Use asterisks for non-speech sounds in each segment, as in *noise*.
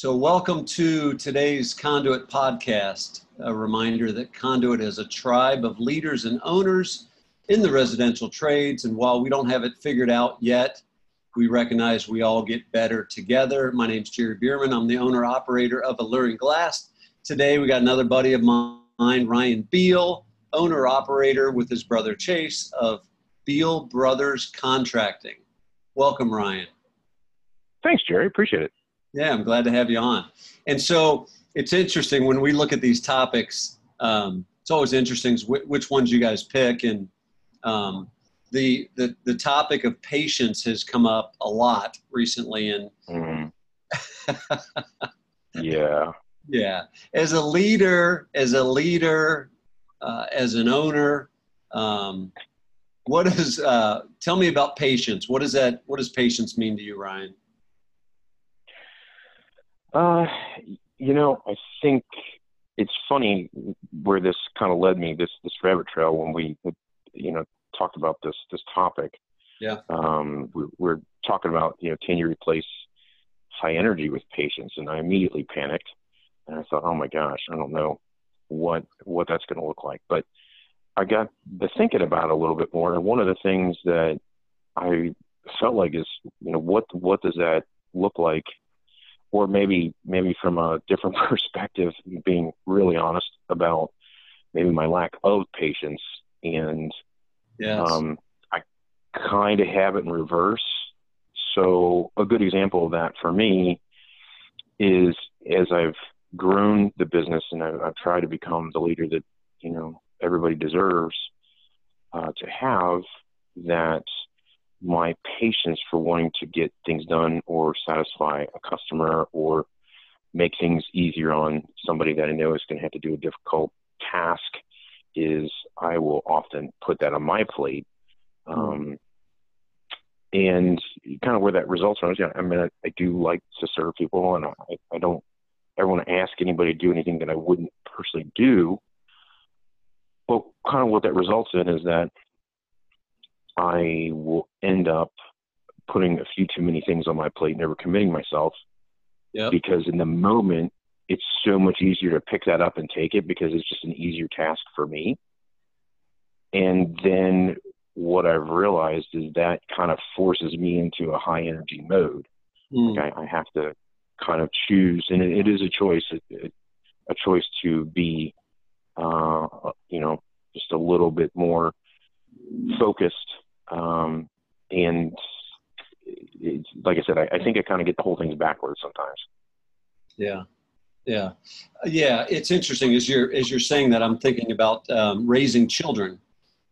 So, welcome to today's Conduit podcast. A reminder that Conduit is a tribe of leaders and owners in the residential trades. And while we don't have it figured out yet, we recognize we all get better together. My name's Jerry Beerman. I'm the owner operator of Alluring Glass. Today, we got another buddy of mine, Ryan Biehl, owner operator with his brother Chase of Biehl Brothers Contracting. Welcome, Ryan. Thanks, Jerry. Appreciate it. Yeah, I'm glad to have you on. And so it's interesting when we look at these topics. Um, it's always interesting which ones you guys pick, and um, the, the the topic of patience has come up a lot recently. And mm. *laughs* yeah, yeah, as a leader, as a leader, uh, as an owner, um, what is? Uh, tell me about patience. What does that? What does patience mean to you, Ryan? Uh, you know, I think it's funny where this kind of led me this this rabbit trail when we you know talked about this this topic. Yeah. Um, we, we're talking about you know can you replace high energy with patience, and I immediately panicked, and I thought, oh my gosh, I don't know what what that's going to look like, but I got to thinking about it a little bit more, and one of the things that I felt like is you know what what does that look like or maybe maybe from a different *laughs* perspective, being really honest about maybe my lack of patience and yes. um, I kind of have it in reverse. So a good example of that for me is as I've grown the business and I've, I've tried to become the leader that you know everybody deserves uh, to have that my patience for wanting to get things done or satisfy a customer or make things easier on somebody that I know is going to have to do a difficult task is I will often put that on my plate. Hmm. Um, and kind of where that results from is, yeah, I mean, I, I do like to serve people and I, I don't ever want to ask anybody to do anything that I wouldn't personally do. But kind of what that results in is that I will end up putting a few too many things on my plate, never committing myself. Yep. Because in the moment, it's so much easier to pick that up and take it because it's just an easier task for me. And then what I've realized is that kind of forces me into a high energy mode. Mm. Like I, I, have to kind of choose, and it, it is a choice, a choice to be, uh, you know, just a little bit more focused um, and it's, like I said, I, I think I kind of get the whole things backwards sometimes. Yeah. Yeah, yeah. It's interesting as you're as you're saying that. I'm thinking about um, raising children,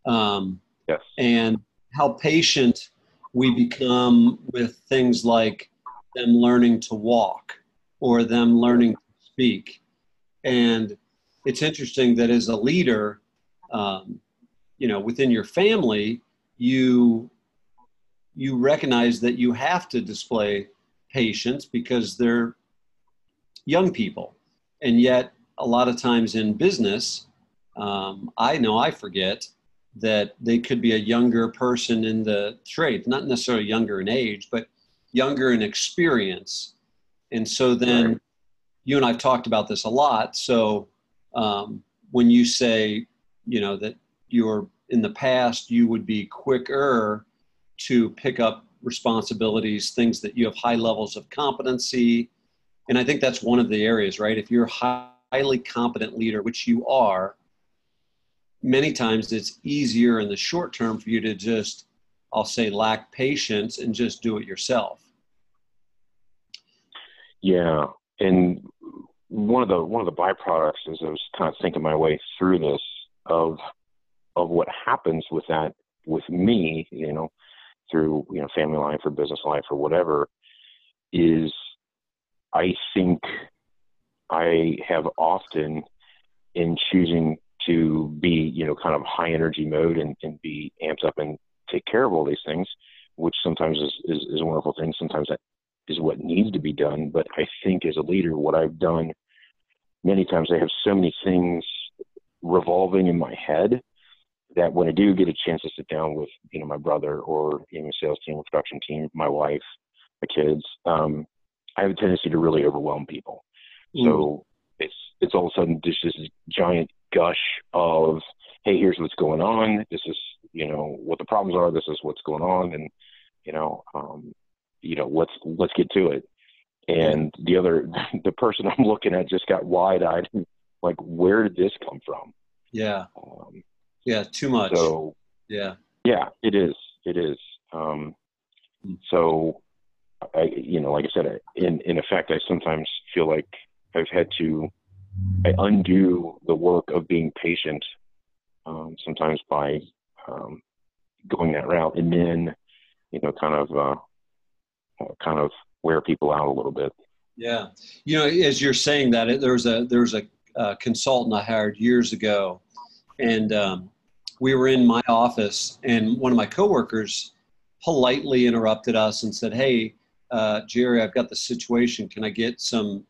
um, yes, and how patient we become with things like them learning to walk or them learning to speak. And it's interesting that as a leader, um, you know, within your family, you you recognize that you have to display patience because they're young people. And yet a lot of times in business um, i know i forget that they could be a younger person in the trade not necessarily younger in age but younger in experience. And so then right. you and i've talked about this a lot. So um, when you say you know that you're in the past you would be quicker to pick up responsibilities, things that you have high levels of competency. And I think that's one of the areas, right? If you're a highly competent leader, which you are, many times it's easier in the short term for you to just, I'll say, lack patience and just do it yourself. Yeah. And one of the one of the byproducts as I was kind of thinking my way through this of of what happens with that with me, you know, through you know family life or business life or whatever, is I think I have often in choosing to be you know kind of high energy mode and, and be amped up and take care of all these things, which sometimes is, is, is a wonderful thing. Sometimes that is what needs to be done. But I think as a leader, what I've done many times, I have so many things revolving in my head that when I do get a chance to sit down with you know my brother or you know sales team, or production team, my wife, my kids, um, I have a tendency to really overwhelm people. Mm. So it's it's all of a sudden just this giant gush of hey, here's what's going on. This is you know what the problems are. This is what's going on, and you know um, you know let's let's get to it. And the other *laughs* the person I'm looking at just got wide eyed, like where did this come from? Yeah. Um, yeah. Too much. So yeah. Yeah, it is. It is. Um, hmm. so I, you know, like I said, in in effect, I sometimes feel like I've had to I undo the work of being patient um, sometimes by um, going that route, and then you know, kind of uh, uh, kind of wear people out a little bit. Yeah, you know, as you're saying that, there's a there's a uh, consultant I hired years ago, and um, we were in my office, and one of my coworkers politely interrupted us and said, "Hey, uh, Jerry, I've got the situation. Can I get some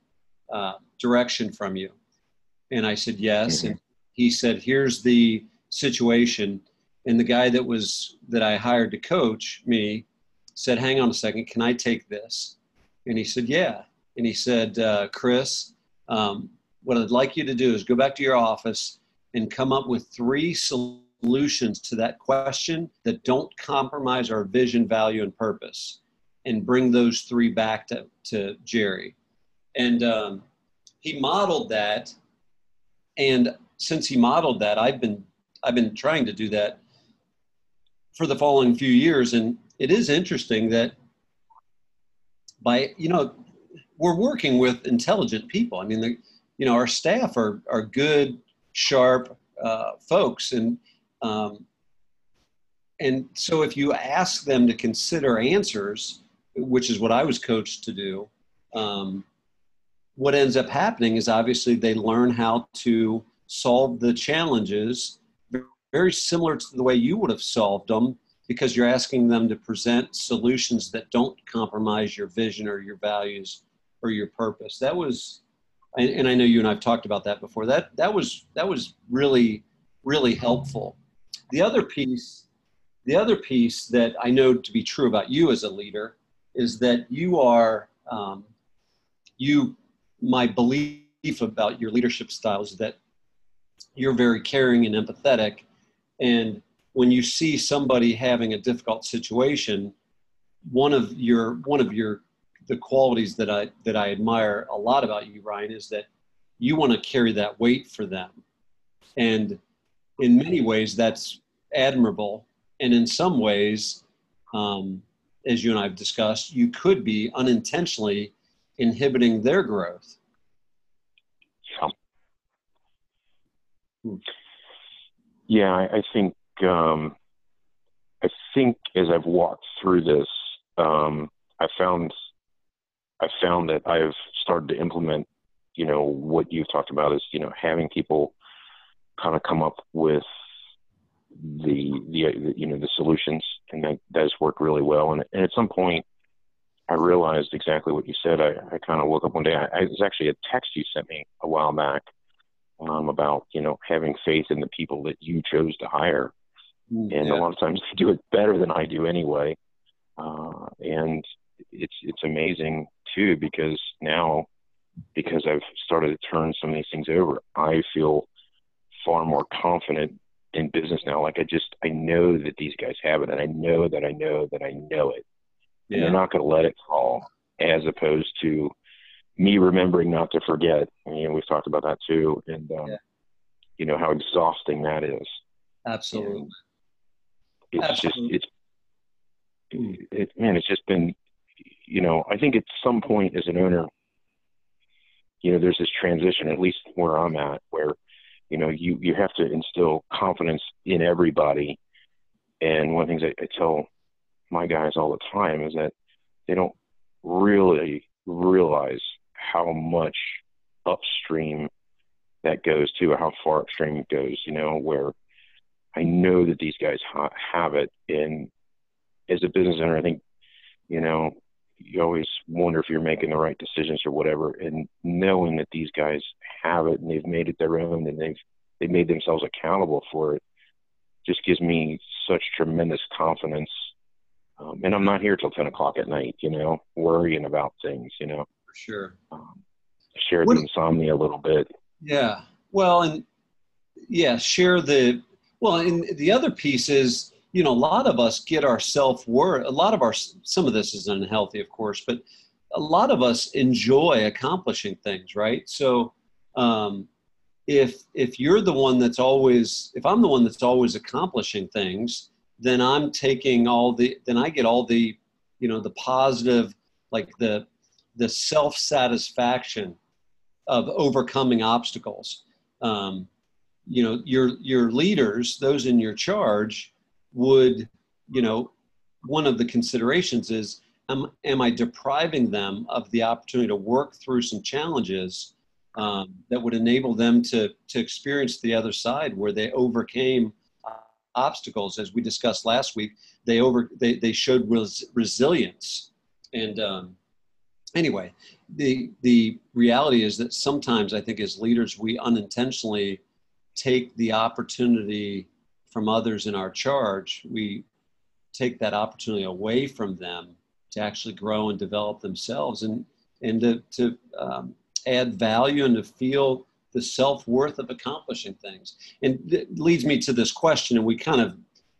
uh, direction from you?" And I said, "Yes." Mm-hmm. And he said, "Here's the situation." And the guy that was that I hired to coach me said, "Hang on a second. Can I take this?" And he said, "Yeah." And he said, uh, "Chris, um, what I'd like you to do is go back to your office and come up with three solutions to that question that don't compromise our vision, value, and purpose." and bring those three back to, to Jerry. And um, he modeled that. And since he modeled that, I've been I've been trying to do that for the following few years. And it is interesting that by you know we're working with intelligent people. I mean, the, you know, our staff are are good, sharp uh, folks, and um, and so if you ask them to consider answers which is what I was coached to do, um, what ends up happening is obviously they learn how to solve the challenges very similar to the way you would have solved them because you're asking them to present solutions that don't compromise your vision or your values or your purpose. That was, and I know you and I've talked about that before. That that was that was really really helpful. The other piece, the other piece that I know to be true about you as a leader is that you are um, you my belief about your leadership style is that you're very caring and empathetic. And when you see somebody having a difficult situation one of your one of your the qualities that i that i admire a lot about you ryan is that you want to carry that weight for them. And in many ways that's admirable and in some ways um, as you and I have discussed, you could be unintentionally inhibiting their growth. Yeah, hmm. yeah I, I think um, I think as I've walked through this, um, I found I found that I've started to implement, you know, what you've talked about is you know having people kind of come up with the, the you know the solutions, and that does work really well. And, and at some point, I realized exactly what you said. I, I kind of woke up one day. I, I it was actually a text you sent me a while back um, about you know having faith in the people that you chose to hire, mm, and yeah. a lot of times *laughs* they do it better than I do anyway. Uh, and it's it's amazing too because now because I've started to turn some of these things over, I feel far more confident in business now. Like I just I know that these guys have it, and I know that I know that I know it, yeah. and they're not going to let it fall. As opposed to me remembering not to forget. You know, we've talked about that too, and um, yeah. you know how exhausting that is. Absolutely. And it's Absolutely. just it's it, man, it's just been you know I think at some point as an owner, you know, there's this transition, at least where I'm at, where you know, you, you have to instill confidence in everybody. And one of the things I, I tell my guys all the time is that they don't really realize how much upstream that goes to, or how far upstream it goes, you know, where I know that these guys ha- have it. And as a business owner, I think, you know, you always wonder if you're making the right decisions or whatever. And knowing that these guys have it and they've made it their own and they've they made themselves accountable for it just gives me such tremendous confidence. Um, and I'm not here till 10 o'clock at night, you know, worrying about things, you know. sure. Um, share what, the insomnia a little bit. Yeah. Well, and yeah, share the well, and the other piece is, you know, a lot of us get our self worth. A lot of our some of this is unhealthy, of course, but a lot of us enjoy accomplishing things, right? So, um, if if you're the one that's always, if I'm the one that's always accomplishing things, then I'm taking all the, then I get all the, you know, the positive, like the the self satisfaction of overcoming obstacles. Um, you know, your your leaders, those in your charge, would, you know, one of the considerations is, am, am I depriving them of the opportunity to work through some challenges um, that would enable them to to experience the other side, where they overcame obstacles, as we discussed last week. They over they they showed res, resilience, and um, anyway, the the reality is that sometimes I think as leaders we unintentionally take the opportunity from others in our charge. We take that opportunity away from them to actually grow and develop themselves and and to, to um, add value and to feel the self-worth of accomplishing things and it leads me to this question and we kind of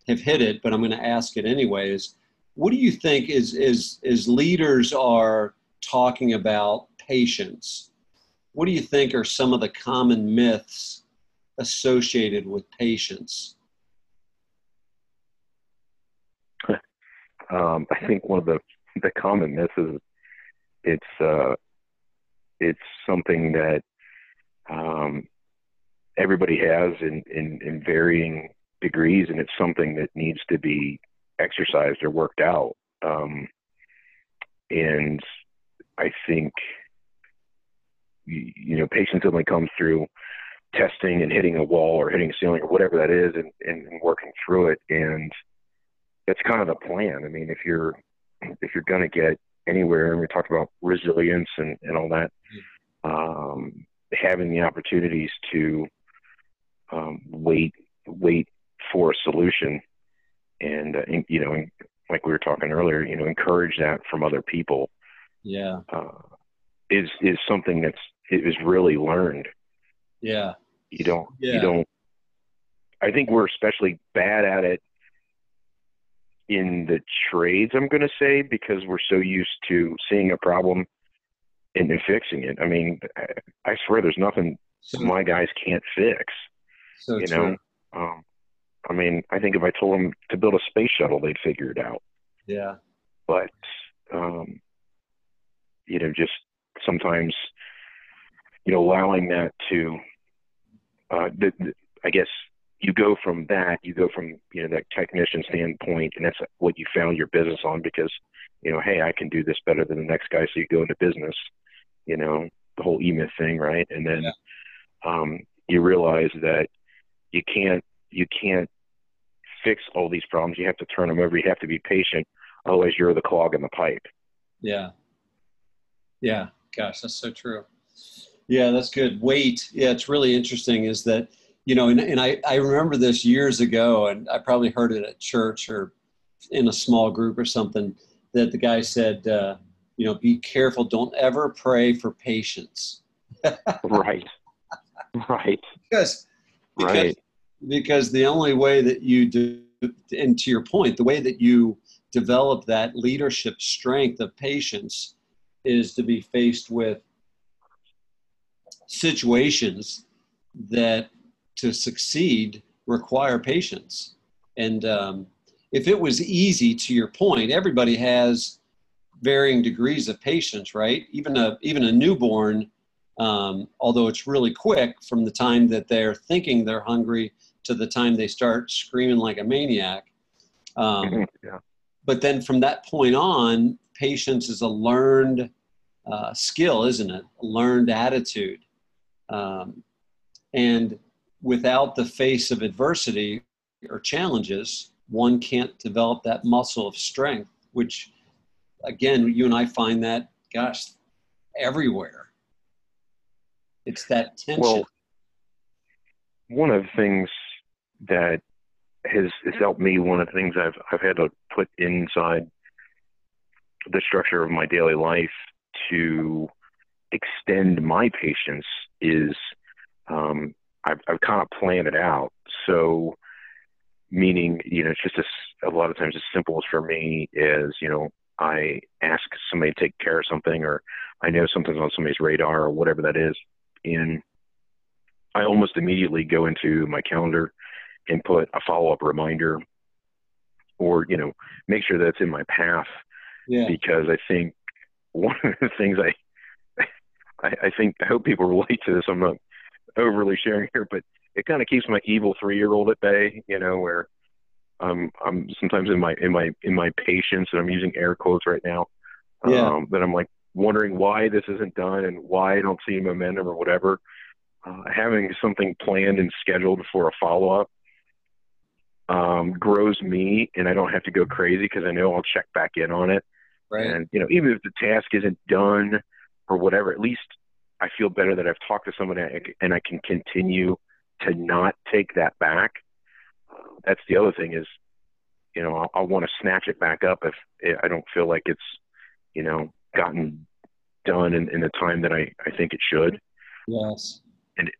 have hit it but i'm going to ask it anyways what do you think is is is leaders are talking about patience, what do you think are some of the common myths associated with patience? Um, I think one of the the common myths is it's uh, it's something that um, everybody has in, in, in varying degrees, and it's something that needs to be exercised or worked out. Um, and I think you know patience only comes through testing and hitting a wall or hitting a ceiling or whatever that is and, and working through it and that's kind of the plan. I mean if you're if you're going to get anywhere and we talked about resilience and, and all that um, having the opportunities to um, wait wait for a solution and uh, you know like we were talking earlier you know encourage that from other people. Yeah. Uh, is is something that's it was really learned. Yeah. You don't yeah. you don't i think we're especially bad at it in the trades i'm going to say because we're so used to seeing a problem and, and fixing it. I mean I, I swear there's nothing so, my guys can't fix so you true. know? Um, i mean i think if i told them to build a space shuttle they'd figure it out. Yeah. But um, you know, just sometimes, you know, allowing that to, uh, the, the, I guess you go from that, you go from, you know, that technician standpoint, and that's what you found your business on because, you know, hey, I can do this better than the next guy. So you go into business, you know, the whole E-Myth thing, right? And then, yeah. um, you realize that you can't, you can't fix all these problems. You have to turn them over. You have to be patient. Otherwise you're the clog in the pipe. Yeah. Yeah, gosh, that's so true. Yeah, that's good. Wait, yeah, it's really interesting. Is that you know, and, and I I remember this years ago, and I probably heard it at church or in a small group or something. That the guy said, uh, you know, be careful. Don't ever pray for patience. *laughs* right. Right. Because, because right. Because the only way that you do, and to your point, the way that you develop that leadership strength of patience is to be faced with situations that to succeed require patience. And um, if it was easy, to your point, everybody has varying degrees of patience, right? Even a even a newborn, um, although it's really quick from the time that they're thinking they're hungry to the time they start screaming like a maniac. Um, mm-hmm. yeah. But then from that point on, patience is a learned uh, skill, isn't it? A learned attitude. Um, and without the face of adversity or challenges, one can't develop that muscle of strength, which, again, you and I find that, gosh, everywhere. It's that tension. Well, one of the things that has, has helped me, one of the things I've, I've had to put inside the structure of my daily life to extend my patience is um, I've, I've kind of planned it out. So, meaning, you know, it's just a, a lot of times as simple as for me is, you know, I ask somebody to take care of something or I know something's on somebody's radar or whatever that is. And I almost immediately go into my calendar and put a follow up reminder or, you know, make sure that's in my path. Yeah. Because I think one of the things I, *laughs* I, I think, I hope people relate to this. I'm not overly sharing here, but it kind of keeps my evil three year old at bay, you know, where I'm, I'm sometimes in my, in my, in my patience, and I'm using air quotes right now, yeah. um, that I'm like wondering why this isn't done and why I don't see momentum or whatever. Uh, having something planned and scheduled for a follow up um, grows me, and I don't have to go crazy because I know I'll check back in on it. Right. And you know, even if the task isn't done or whatever, at least I feel better that I've talked to someone and I can continue to not take that back. That's the other thing is, you know, I'll, I'll want to snatch it back up if I don't feel like it's, you know, gotten done in, in the time that I, I think it should. Yes. And,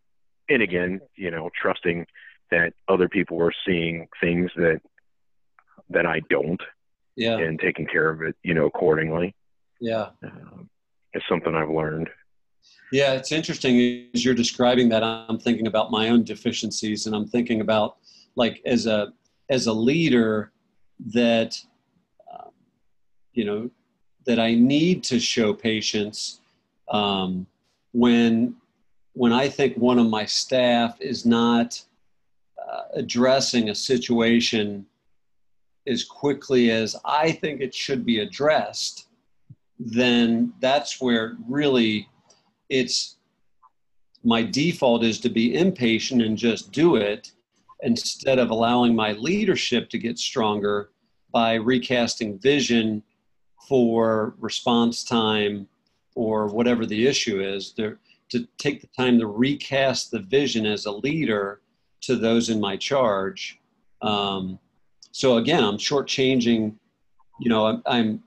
and again, you know, trusting that other people are seeing things that, that I don't yeah. and taking care of it, you know, accordingly. Yeah. Um, it's something I've learned. Yeah, it's interesting as you're describing that. I'm thinking about my own deficiencies, and I'm thinking about like as a as a leader that uh, you know that I need to show patience um, when when I think one of my staff is not uh, addressing a situation as quickly as I think it should be addressed, then that's where really it's my default is to be impatient and just do it instead of allowing my leadership to get stronger by recasting vision for response time or whatever the issue is. To, to take the time to recast the vision as a leader to those in my charge. Um, so again i'm shortchanging you know I'm, I'm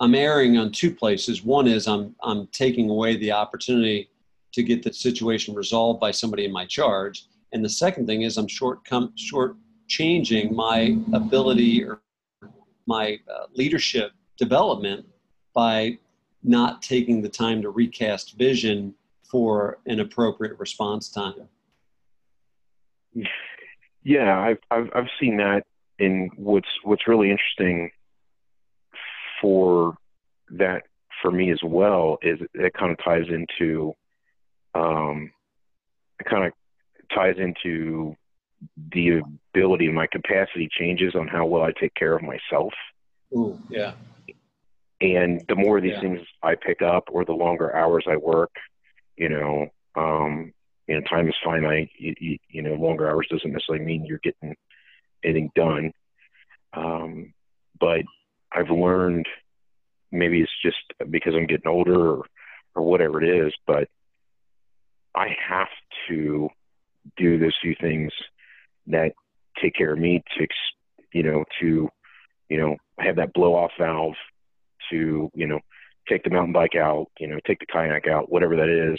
I'm erring on two places. One is I'm I'm taking away the opportunity to get the situation resolved by somebody in my charge, and the second thing is I'm short short changing my ability or my uh, leadership development by not taking the time to recast vision for an appropriate response time. Yeah, I've I've, I've seen that. In what's what's really interesting for that for me as well is it kind of ties into um, it kind of ties into the ability my capacity changes on how well I take care of myself. Ooh, yeah. And the more of these yeah. things I pick up or the longer hours I work, you know, um, you know, time is finite. You, you, you know, longer hours doesn't necessarily mean you're getting anything done. Um, but I've learned maybe it's just because I'm getting older or, or whatever it is, but I have to do those few things that take care of me to, you know, to, you know, have that blow off valve to, you know, take the mountain bike out, you know, take the kayak out, whatever that is,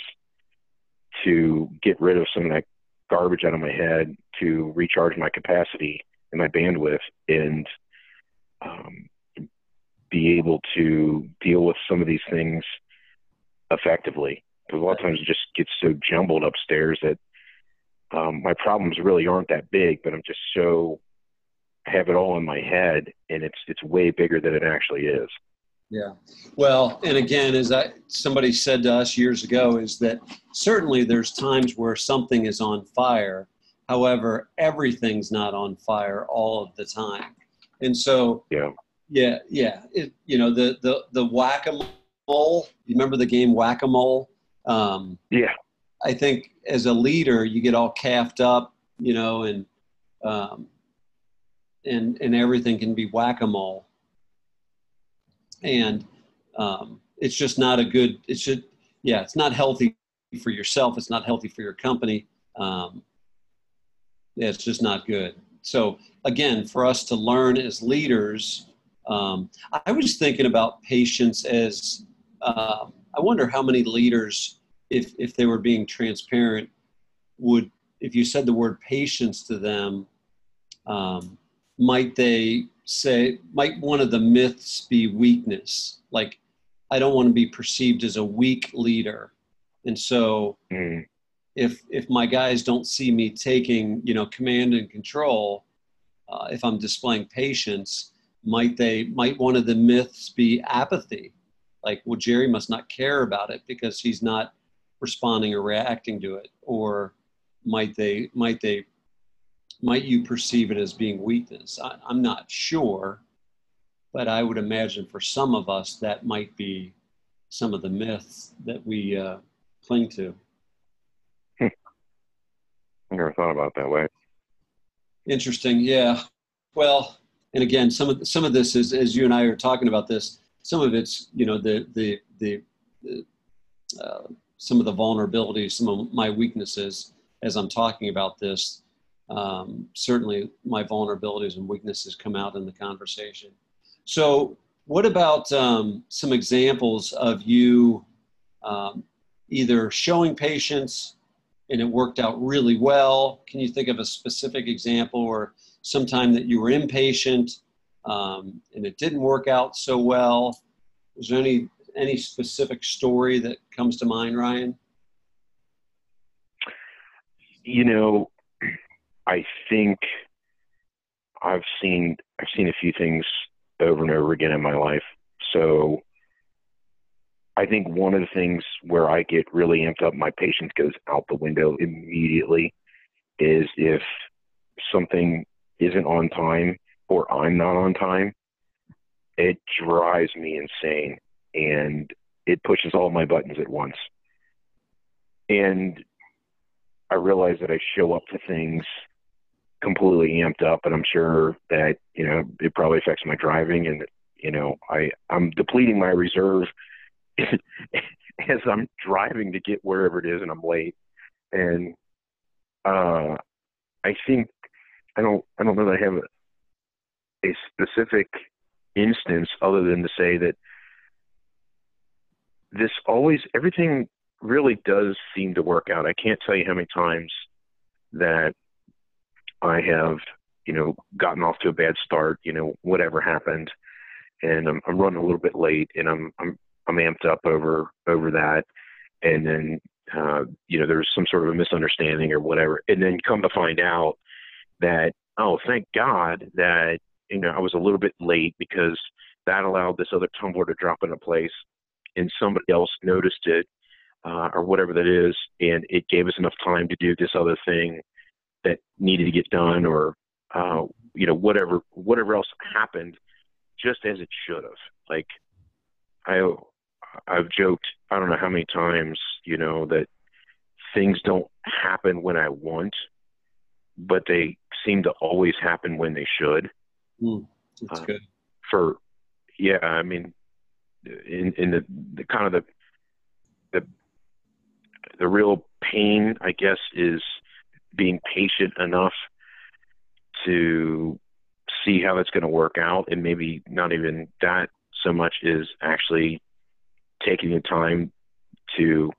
to get rid of some of that garbage out of my head, to recharge my capacity and my bandwidth, and um, be able to deal with some of these things effectively. Because a lot of times it just gets so jumbled upstairs that um, my problems really aren't that big, but I'm just so I have it all in my head, and it's it's way bigger than it actually is. Yeah. Well, and again, as I somebody said to us years ago, is that certainly there's times where something is on fire. However, everything's not on fire all of the time. And so yeah. Yeah, yeah. It, you know the the the whack a mole. You remember the game whack a mole? Um, yeah. I think as a leader, you get all caffed up, you know, and um, and and everything can be whack a mole, and um, it's just not a good. It should, yeah, it's not healthy for yourself. It's not healthy for your company. Um, yeah, it's just not good. So again, for us to learn as leaders um, I was thinking about patience as um, I wonder how many leaders, if if they were being transparent, would if you said the word patience to them, um, might they say might one of the myths be weakness? Like, I don't want to be perceived as a weak leader, and so mm. if if my guys don't see me taking you know command and control, uh, if I'm displaying patience, might they might one of the myths be apathy? Like, well, Jerry must not care about it because he's not responding or reacting to it, or might they might they might you perceive it as being weakness? I, I'm not sure, but I would imagine for some of us that might be some of the myths that we uh, cling to. Hmm. I never thought about that way. Interesting, yeah. Well, and again, some of some of this is as you and I are talking about this. Some of it's you know the the the, uh, some of the vulnerabilities, some of my weaknesses as I'm talking about this. Um, certainly, my vulnerabilities and weaknesses come out in the conversation. So, what about um, some examples of you um, either showing patience and it worked out really well? Can you think of a specific example or sometime that you were impatient um, and it didn't work out so well? Is there any any specific story that comes to mind, Ryan? You know, I think I've seen I've seen a few things over and over again in my life. So I think one of the things where I get really amped up, my patience goes out the window immediately, is if something isn't on time or I'm not on time. It drives me insane and it pushes all my buttons at once. And I realize that I show up to things completely amped up, and I'm sure that you know it probably affects my driving, and you know I I'm depleting my reserve *laughs* as I'm driving to get wherever it is, and I'm late. And uh, I think I don't I don't know that I have a, a specific instance other than to say that this always everything really does seem to work out. I can't tell you how many times that I have, you know, gotten off to a bad start, you know, whatever happened, and I'm, I'm running a little bit late, and I'm I'm I'm amped up over over that, and then uh, you know there's some sort of a misunderstanding or whatever, and then come to find out that oh thank God that you know I was a little bit late because that allowed this other tumbler to drop into place, and somebody else noticed it uh, or whatever that is, and it gave us enough time to do this other thing that needed to get done, or uh, you know whatever whatever else happened, just as it should have. Like I I've joked I don't know how many times you know that things don't happen when I want, but they seem to always happen when they should. Mm, that's uh, good. For yeah, I mean, in in the, the kind of the the the real pain, I guess, is being patient enough to see how it's going to work out, and maybe not even that so much is actually taking the time to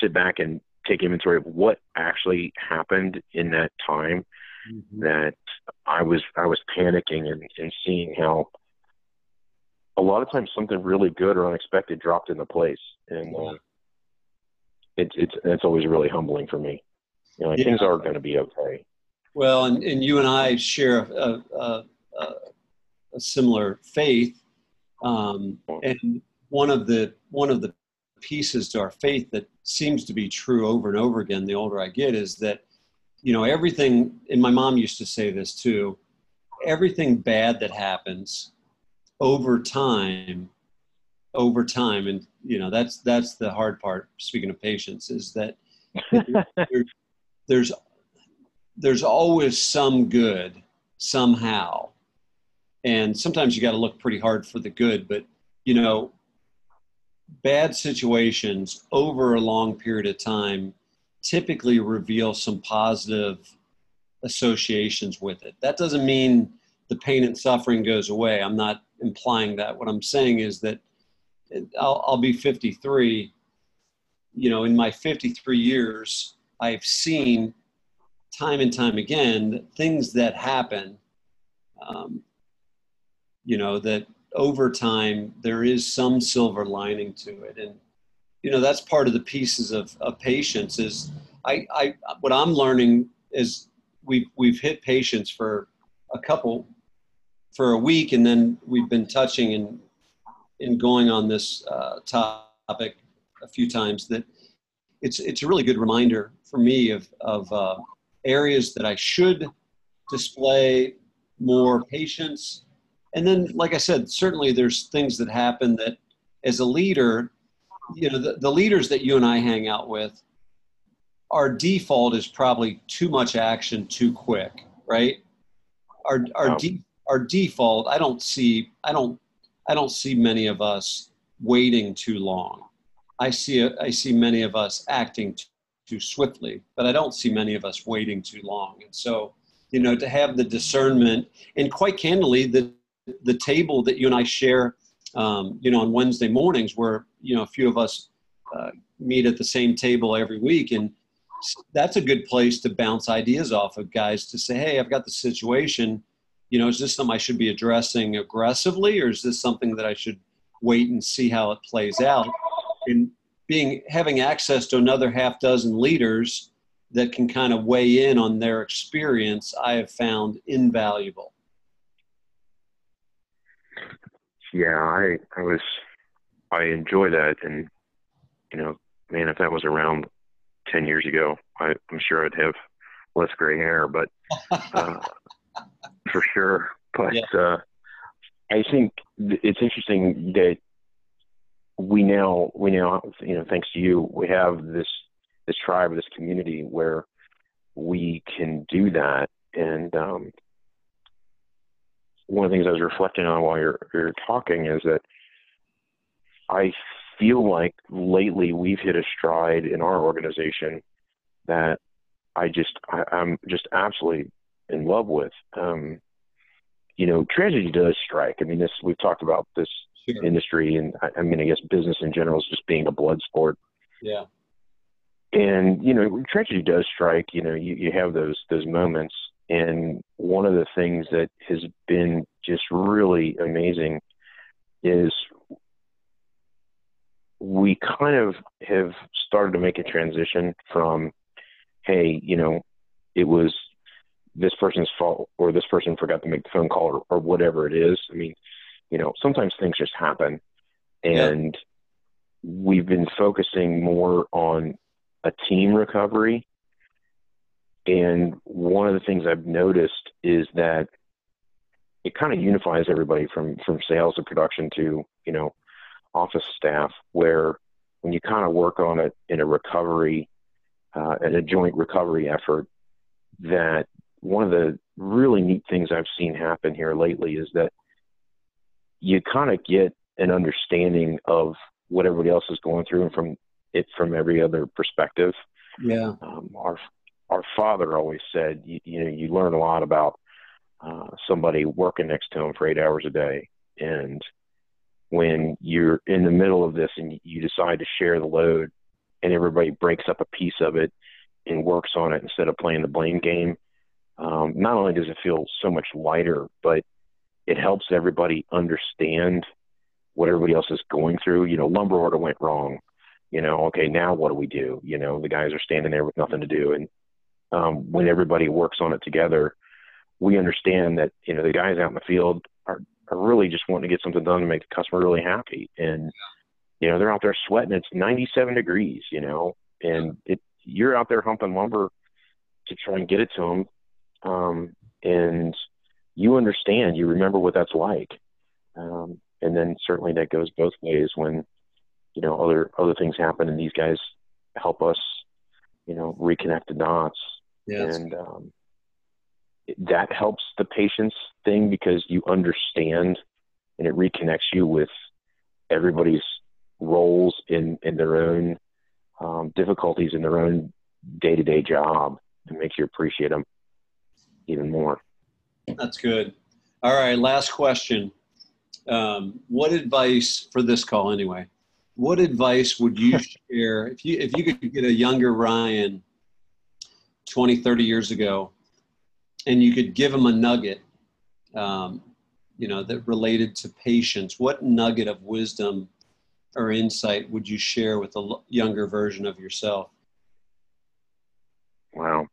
sit back and take inventory of what actually happened in that time mm-hmm. that I was I was panicking and, and seeing how a lot of times something really good or unexpected dropped into place and uh, it's it's it's always really humbling for me. You know, yeah. things are going to be okay. Well, and, and you and I share a, a, a, a similar faith, um, and one of the one of the pieces to our faith that seems to be true over and over again the older I get is that you know everything. And my mom used to say this too. Everything bad that happens over time over time and you know that's that's the hard part speaking of patience is that *laughs* there's, there's there's always some good somehow and sometimes you got to look pretty hard for the good but you know bad situations over a long period of time typically reveal some positive associations with it that doesn't mean the pain and suffering goes away i'm not implying that what i'm saying is that I'll, I'll be 53. You know, in my 53 years, I've seen time and time again things that happen. Um, you know that over time there is some silver lining to it, and you know that's part of the pieces of, of patience. Is I, I what I'm learning is we've we've hit patience for a couple for a week, and then we've been touching and in going on this uh, topic a few times that it's it's a really good reminder for me of of uh, areas that I should display more patience. And then, like I said, certainly there's things that happen that, as a leader, you know, the, the leaders that you and I hang out with, our default is probably too much action too quick, right? Our our de- our default, I don't see I don't I don't see many of us waiting too long. I see I see many of us acting too, too swiftly, but I don't see many of us waiting too long. And so, you know, to have the discernment and quite candidly, the the table that you and I share, um, you know, on Wednesday mornings, where you know a few of us uh, meet at the same table every week, and that's a good place to bounce ideas off of guys to say, hey, I've got the situation you know, is this something I should be addressing aggressively, or is this something that I should wait and see how it plays out? And being having access to another half dozen leaders that can kind of weigh in on their experience, I have found invaluable. Yeah, I I was I enjoy that, and you know, man, if that was around ten years ago, I, I'm sure I'd have less gray hair, but. Uh, *laughs* for sure. But yeah. uh, I think it's interesting that we now we now you know thanks to you we have this this tribe this community where we can do that and um, one of the things I was reflecting on while you're you're talking is that I feel like lately we've hit a stride in our organization that I just I, I'm just absolutely in love with. Um, you know, tragedy does strike. I mean, this we've talked about this sure. industry, and I, I mean, I guess business in general is just being a blood sport. Yeah. And you know, tragedy does strike. You know, you, you have those those moments, and one of the things that has been just really amazing is we kind of have started to make a transition from, hey, you know, it was this person's fault or this person forgot to make the phone call or, or whatever it is. I mean, you know, sometimes things just happen. And yeah. we've been focusing more on a team recovery. And one of the things I've noticed is that it kind of unifies everybody from, from sales to production to, you know, office staff, where when you kind of work on it in a recovery, uh, in a joint recovery effort, that one of the really neat things I've seen happen here lately is that you kind of get an understanding of what everybody else is going through and from it from every other perspective. Yeah. Um, our our father always said, you, you know, you learn a lot about uh, somebody working next to him for eight hours a day, and when you're in the middle of this and you decide to share the load, and everybody breaks up a piece of it and works on it instead of playing the blame game, um, not only does it feel so much lighter, but it helps everybody understand what everybody else is going through. You know, lumber order went wrong. You know, okay, now what do we do? You know, the guys are standing there with nothing to do, and um, when everybody works on it together, we understand that you know the guys out in the field are are really just wanting to get something done to make the customer really happy, and you know they're out there sweating. It's 97 degrees, you know, and it you're out there humping lumber to try and get it to them um, and you understand, you remember what that's like. Um, and then certainly that goes both ways when you know other other things happen and these guys help us, you know, reconnect the dots. Yes. And um, that helps the patience thing because you understand and it reconnects you with everybody's roles in in their own um, difficulties in their own day to day job and makes you appreciate them even more. That's good. All right, last question. um, what advice for this call anyway? What advice would you *laughs* share if you if you could get a younger Ryan 20, 30 years ago, and you could give them a nugget, um, you know, that related to patience? What nugget of wisdom or insight would you share with a younger version of yourself? Wow.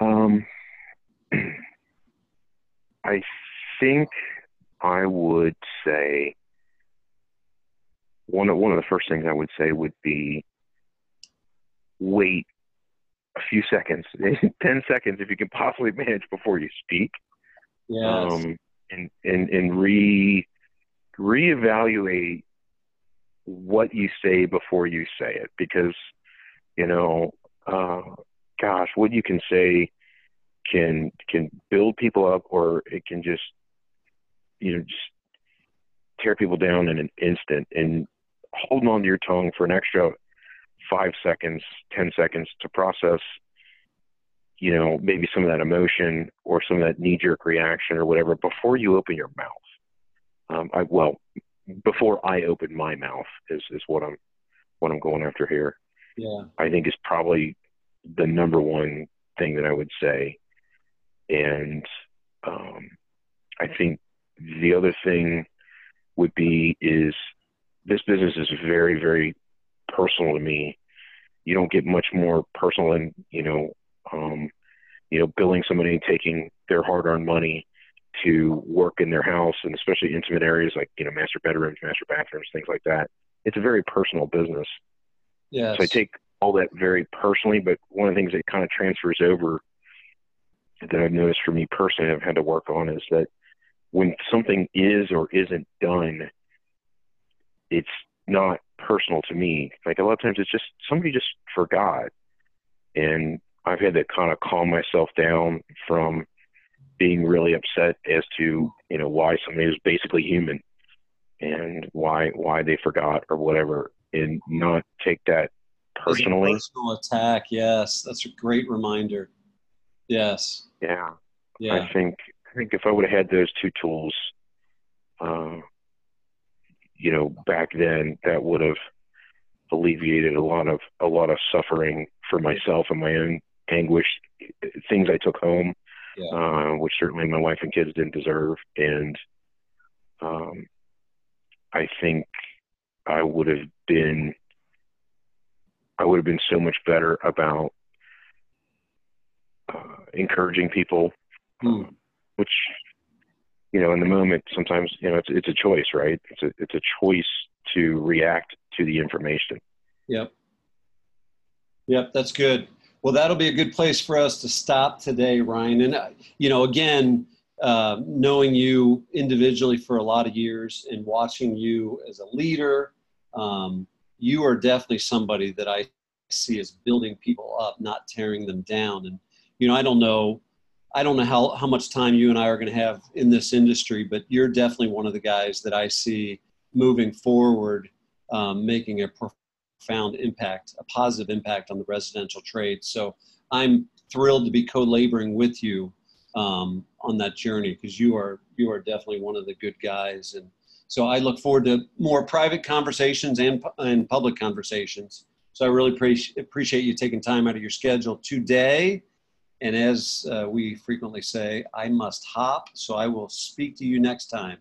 Um, *clears throat* I think I would say one of one of the first things I would say would be wait a few seconds, *laughs* ten seconds if you can possibly manage before you speak. Yes. Um, and and and re reevaluate what you say before you say it because you know uh, gosh what you can say can can build people up or it can just you know just tear people down in an instant and holding on to your tongue for an extra five seconds ten seconds to process you know maybe some of that emotion or some of that knee jerk reaction or whatever before you open your mouth um, I well before I open my mouth is is what I'm what I'm going after here. Yeah, I think is probably the number one thing that I would say, and um, I think the other thing would be is this business is very very personal to me. You don't get much more personal than you know, um, you know, billing somebody and taking their hard-earned money to work in their house and especially intimate areas like you know master bedrooms master bathrooms things like that. It's a very personal business. Yeah so i take all that very personally but one of the things that kind of transfers over that i've noticed for me personally i've had to work on is that when something is or isn't done it's not personal to me. Like a lot of times it's just somebody just forgot. And i've had to kind of calm myself down from being really upset as to you know why somebody is basically human and why why they forgot or whatever and not take that personally. personal attack yes. That's a great reminder. Yes. Yeah. Yeah. i think i think if i would have had those two tools uh, you know back then that would have alleviated a lot of a lot of suffering for myself and my own anguish things i took home yeah. uh, which certainly my wife and kids didn't deserve. And um, I think I would have been, I would have been so much better about uh, encouraging people, hmm. which you know, in the moment, sometimes you know it's it's a choice, right? It's a it's a choice to react to the information. Yep. Yep, that's good. Well, that'll be a good place for us to stop today, Ryan. And, uh, you know, again, uh, knowing you individually for a lot of years and watching you as a leader, um, you are definitely somebody that I see as building people up, not tearing them down. And, you know, I don't know. I don't know how, how much time you and I are going to have in this industry, but you're definitely one of the guys that I see moving forward, um, making a profound impact, a positive impact on the residential trade. So I'm thrilled to be co-laboring with you um, on that journey because you are you are definitely one of the good guys, and so I look forward to more private conversations and and public conversations. So I really appreciate appreciate you taking time out of your schedule today. And as uh, we frequently say, I must hop, so I will speak to you next time.